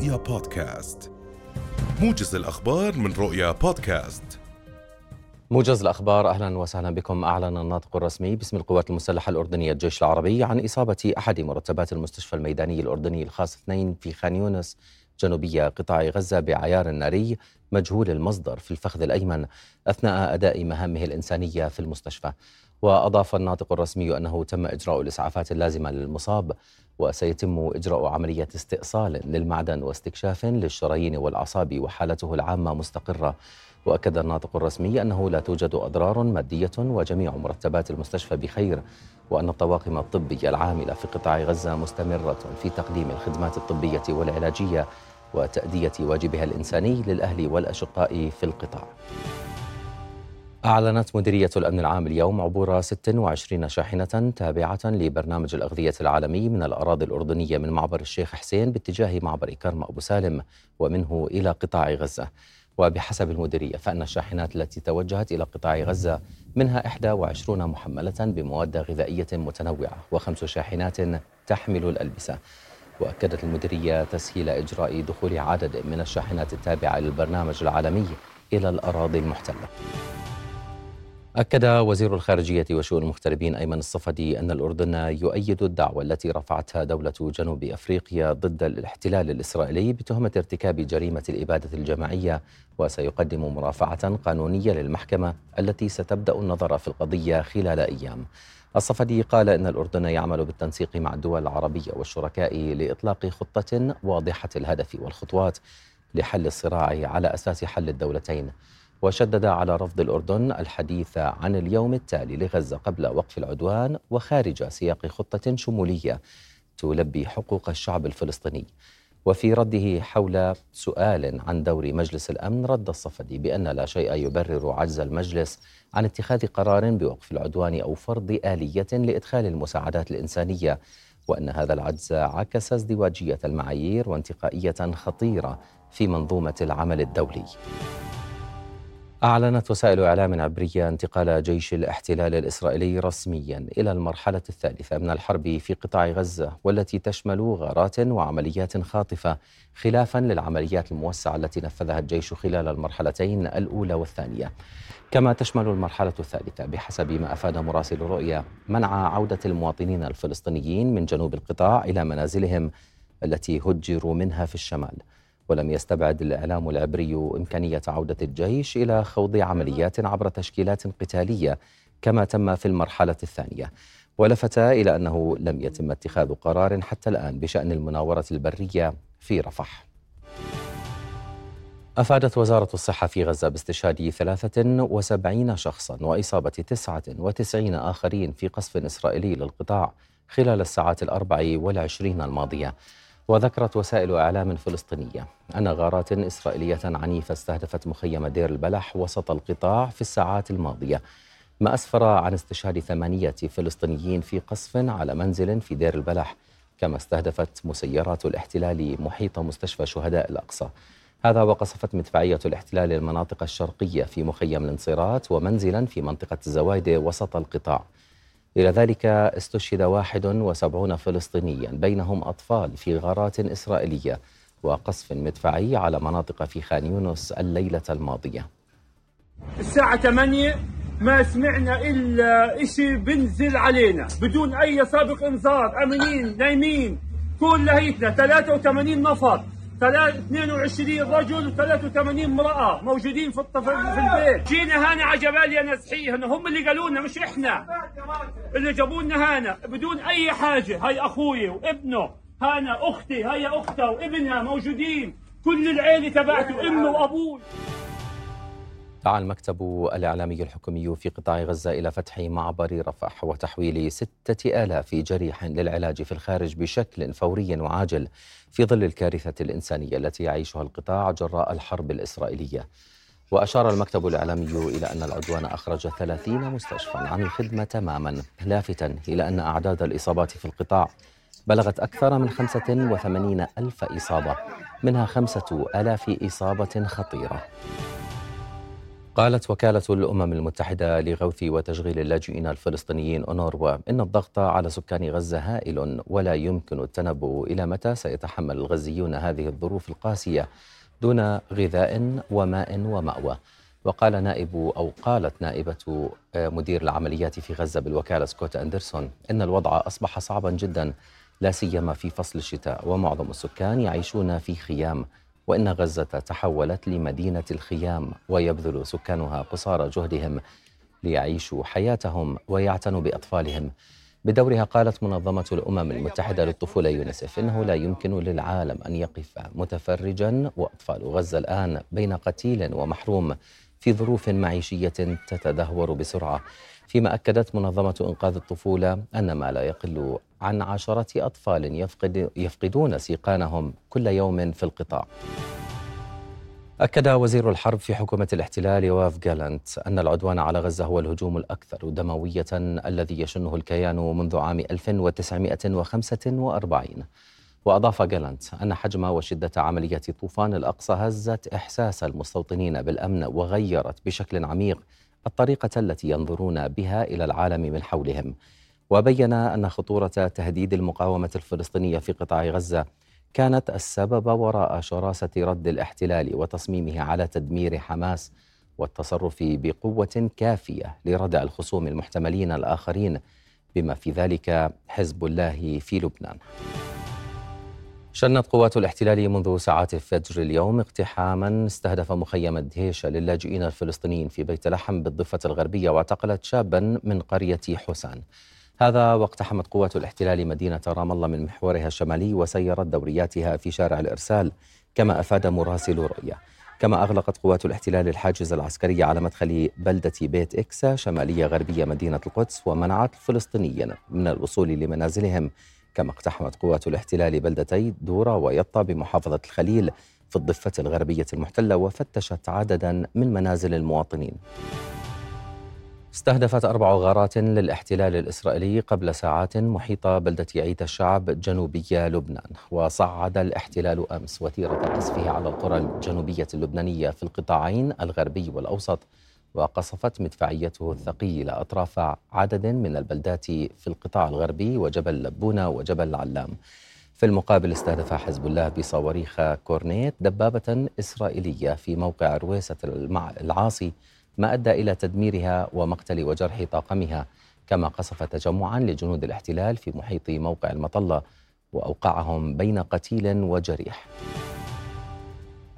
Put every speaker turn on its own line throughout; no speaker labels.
رؤيا بودكاست. موجز الأخبار من رؤيا بودكاست.
موجز الأخبار أهلا وسهلا بكم. أعلن الناطق الرسمي باسم القوات المسلحة الأردنية الجيش العربي عن إصابة أحد مرتبات المستشفى الميداني الأردني الخاص اثنين في خان يونس جنوبية قطاع غزة بعيار ناري مجهول المصدر في الفخذ الأيمن أثناء أداء مهامه الإنسانية في المستشفى. وأضاف الناطق الرسمي أنه تم إجراء الإسعافات اللازمة للمصاب وسيتم إجراء عملية استئصال للمعدن واستكشاف للشرايين والأعصاب وحالته العامة مستقرة. وأكد الناطق الرسمي أنه لا توجد أضرار مادية وجميع مرتبات المستشفى بخير وأن الطواقم الطبية العاملة في قطاع غزة مستمرة في تقديم الخدمات الطبية والعلاجية وتأدية واجبها الإنساني للأهل والأشقاء في القطاع. أعلنت مديرية الأمن العام اليوم عبور 26 شاحنة تابعة لبرنامج الأغذية العالمي من الأراضي الأردنية من معبر الشيخ حسين باتجاه معبر كرم أبو سالم ومنه إلى قطاع غزة. وبحسب المديرية فإن الشاحنات التي توجهت إلى قطاع غزة منها 21 محملة بمواد غذائية متنوعة وخمس شاحنات تحمل الألبسة. وأكدت المديرية تسهيل إجراء دخول عدد من الشاحنات التابعة للبرنامج العالمي إلى الأراضي المحتلة. أكد وزير الخارجية وشؤون المغتربين أيمن الصفدي أن الأردن يؤيد الدعوة التي رفعتها دولة جنوب أفريقيا ضد الاحتلال الإسرائيلي بتهمة ارتكاب جريمة الإبادة الجماعية وسيقدم مرافعة قانونية للمحكمة التي ستبدأ النظر في القضية خلال أيام. الصفدي قال إن الأردن يعمل بالتنسيق مع الدول العربية والشركاء لإطلاق خطة واضحة الهدف والخطوات لحل الصراع على أساس حل الدولتين. وشدد على رفض الأردن الحديث عن اليوم التالي لغزة قبل وقف العدوان وخارج سياق خطة شمولية تلبي حقوق الشعب الفلسطيني وفي رده حول سؤال عن دور مجلس الأمن رد الصفدي بأن لا شيء يبرر عجز المجلس عن اتخاذ قرار بوقف العدوان أو فرض آلية لإدخال المساعدات الإنسانية وأن هذا العجز عكس ازدواجية المعايير وانتقائية خطيرة في منظومة العمل الدولي. أعلنت وسائل إعلام عبرية انتقال جيش الاحتلال الإسرائيلي رسميا إلى المرحلة الثالثة من الحرب في قطاع غزة والتي تشمل غارات وعمليات خاطفة خلافا للعمليات الموسعة التي نفذها الجيش خلال المرحلتين الأولى والثانية. كما تشمل المرحلة الثالثة بحسب ما أفاد مراسل رؤيا منع عودة المواطنين الفلسطينيين من جنوب القطاع إلى منازلهم التي هجروا منها في الشمال. ولم يستبعد الإعلام العبري إمكانية عودة الجيش إلى خوض عمليات عبر تشكيلات قتالية كما تم في المرحلة الثانية. ولفت إلى أنه لم يتم اتخاذ قرار حتى الآن بشأن المناورة البرية في رفح. أفادت وزارة الصحة في غزة باستشهاد 73 شخصا وإصابة 99 آخرين في قصف إسرائيلي للقطاع خلال الساعات الأربع والعشرين الماضية. وذكرت وسائل إعلام فلسطينية أن غارات إسرائيلية عنيفة استهدفت مخيم دير البلح وسط القطاع في الساعات الماضية. ما أسفر عن استشهاد ثمانية فلسطينيين في قصف على منزل في دير البلح كما استهدفت مسيرات الاحتلال محيط مستشفى شهداء الأقصى. هذا وقصفت مدفعية الاحتلال المناطق الشرقية في مخيم الانصيرات ومنزلا في منطقة الزوايدة وسط القطاع. إلى ذلك استشهد 71 فلسطينيا بينهم أطفال في غارات إسرائيلية وقصف مدفعي على مناطق في خان يونس الليلة الماضية.
الساعة 8 ما سمعنا إلا إشي بنزل علينا. بدون أي سابق إنذار أمنين نايمين كل لهيتنا 83 نفر. 22 رجل و83 امرأة موجودين في في البيت. جينا هنا على جباليا نزحية هم اللي قالوا لنا مش إحنا. اللي جابوا لنا هنا بدون أي حاجة. هاي أخوي وابنه. هنا أختي هاي أختها وابنها موجودين. كل العيلة تبعته إمه وأبوه.
دعا المكتب الإعلامي الحكومي في قطاع غزة إلى فتح معبر رفح وتحويل ستة آلاف جريح للعلاج في الخارج بشكل فوري وعاجل في ظل الكارثة الإنسانية التي يعيشها القطاع جراء الحرب الإسرائيلية. وأشار المكتب الإعلامي إلى أن العدوان أخرج 30 مستشفى عن الخدمة تماما لافتا إلى أن أعداد الإصابات في القطاع بلغت أكثر من 85 ألف إصابة منها خمسة ألاف إصابة خطيرة. قالت وكالة الأمم المتحدة لغوث وتشغيل اللاجئين الفلسطينيين أونروا إن الضغط على سكان غزة هائل ولا يمكن التنبؤ إلى متى سيتحمل الغزيون هذه الظروف القاسية دون غذاء وماء ومأوى؟ وقال نائب أو قالت نائبة مدير العمليات في غزة بالوكالة سكوت أندرسون إن الوضع أصبح صعبا جدا لا سيما في فصل الشتاء ومعظم السكان يعيشون في خيام وإن غزة تحولت لمدينة الخيام ويبذل سكانها قصارى جهدهم ليعيشوا حياتهم ويعتنوا بأطفالهم. بدورها قالت منظمة الأمم المتحدة للطفولة يونسف إنه لا يمكن للعالم أن يقف متفرجا وأطفال غزة الآن بين قتيل ومحروم في ظروف معيشية تتدهور بسرعة. فيما أكدت منظمة إنقاذ الطفولة أن ما لا يقل عن عشرة أطفال يفقد يفقدون سيقانهم كل يوم في القطاع. أكد وزير الحرب في حكومة الاحتلال يواف جالنت أن العدوان على غزة هو الهجوم الأكثر دموية الذي يشنه الكيان منذ عام 1945 وأضاف جالنت أن حجم وشدة عملية طوفان الأقصى هزت إحساس المستوطنين بالأمن وغيرت بشكل عميق الطريقة التي ينظرون بها إلى العالم من حولهم. وبين أن خطورة تهديد المقاومة الفلسطينية في قطاع غزة كانت السبب وراء شراسة رد الاحتلال وتصميمه على تدمير حماس والتصرف بقوة كافية لردع الخصوم المحتملين الآخرين بما في ذلك حزب الله في لبنان. شنت قوات الاحتلال منذ ساعات الفجر اليوم اقتحاما استهدف مخيم الدهيشة للاجئين الفلسطينيين في بيت لحم بالضفة الغربية واعتقلت شابا من قرية حسان هذا واقتحمت قوات الاحتلال مدينة رام الله من محورها الشمالي وسيرت دورياتها في شارع الإرسال كما أفاد مراسل رؤية. كما أغلقت قوات الاحتلال الحاجز العسكري على مدخل بلدة بيت إكسا شمالية غربية مدينة القدس ومنعت الفلسطينيين من الوصول لمنازلهم. كما اقتحمت قوات الاحتلال بلدتي دورة ويطا بمحافظة الخليل في الضفة الغربية المحتلة وفتشت عددا من منازل المواطنين. استهدفت أربع غارات للاحتلال الإسرائيلي قبل ساعات محيط بلدة عيت الشعب جنوبي لبنان وصعد الاحتلال أمس وتيرة قصفه على القرى الجنوبية اللبنانية في القطاعين الغربي والأوسط وقصفت مدفعيته الثقيلة أطراف عدد من البلدات في القطاع الغربي وجبل لبونة وجبل العلام في المقابل استهدف حزب الله بصواريخ كورنيت دبابة إسرائيلية في موقع رويسة العاصي ما أدى إلى تدميرها ومقتل وجرح طاقمها كما قصف تجمعا لجنود الاحتلال في محيط موقع المطلة وأوقعهم بين قتيل وجريح.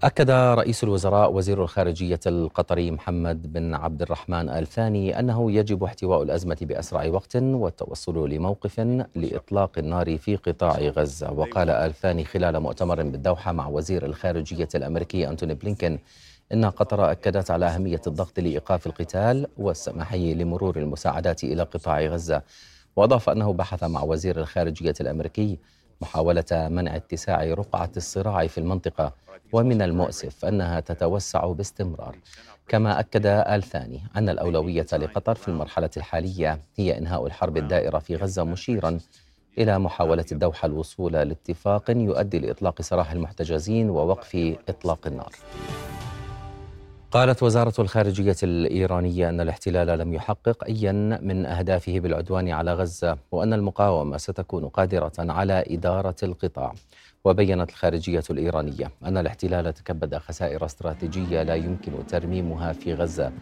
أكد رئيس الوزراء وزير الخارجية القطري محمد بن عبد الرحمن آل ثاني أنه يجب احتواء الأزمة بأسرع وقت والتوصل لموقف لإطلاق النار في قطاع غزة. وقال آل ثاني خلال مؤتمر بالدوحة مع وزير الخارجية الأمريكي أنتوني بلينكين إن قطر أكدت على أهمية الضغط لإيقاف القتال والسماح لمرور المساعدات إلى قطاع غزة. وأضاف أنه بحث مع وزير الخارجية الأمريكي محاولة منع اتساع رقعة الصراع في المنطقة ومن المؤسف أنها تتوسع باستمرار. كما أكد آل ثاني أن الأولوية لقطر في المرحلة الحالية هي إنهاء الحرب الدائرة في غزة مشيرا إلى محاولة الدوحة الوصول لاتفاق يؤدي لإطلاق سراح المحتجزين ووقف إطلاق النار. قالت وزارة الخارجية الإيرانية أن الاحتلال لم يحقق أيا من أهدافه بالعدوان على غزة وأن المقاومة ستكون قادرة على إدارة القطاع. وبينت الخارجية الإيرانية أن الاحتلال تكبد خسائر استراتيجية لا يمكن ترميمها في غزة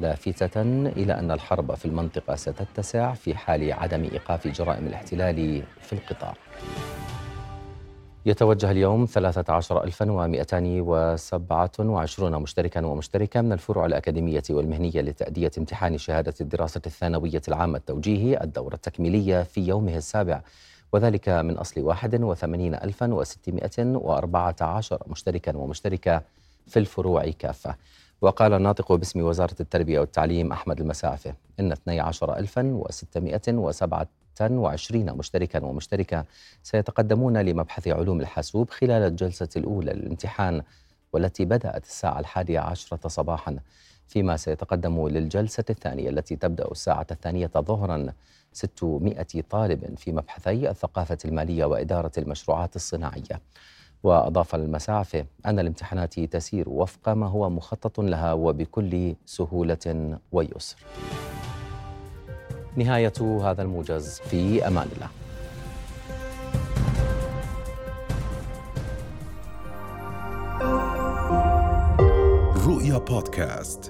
لافتة إلى أن الحرب في المنطقة ستتسع في حال عدم إيقاف جرائم الاحتلال في القطاع. يتوجه اليوم 13227 مشتركا ومشتركة من الفروع الأكاديمية والمهنية لتأدية امتحان شهادة الدراسة الثانوية العامة التوجيهي الدورة التكميلية في يومه السابع وذلك من أصل 81614 مشتركا ومشتركة في الفروع كافة. وقال الناطق باسم وزارة التربية والتعليم أحمد المسافة إن 12607 وعشرين مشتركا ومشتركة سيتقدمون لمبحث علوم الحاسوب خلال الجلسة الأولى للامتحان والتي بدأت الساعة الحادية عشرة صباحا. فيما سيتقدم للجلسة الثانية التي تبدأ الساعة الثانية ظهرا 600 طالب في مبحثي الثقافة المالية وإدارة المشروعات الصناعية. وأضاف المساعفة أن الامتحانات تسير وفق ما هو مخطط لها وبكل سهولة ويسر. نهاية هذا الموجز في أمان الله.
رؤيا بودكاست.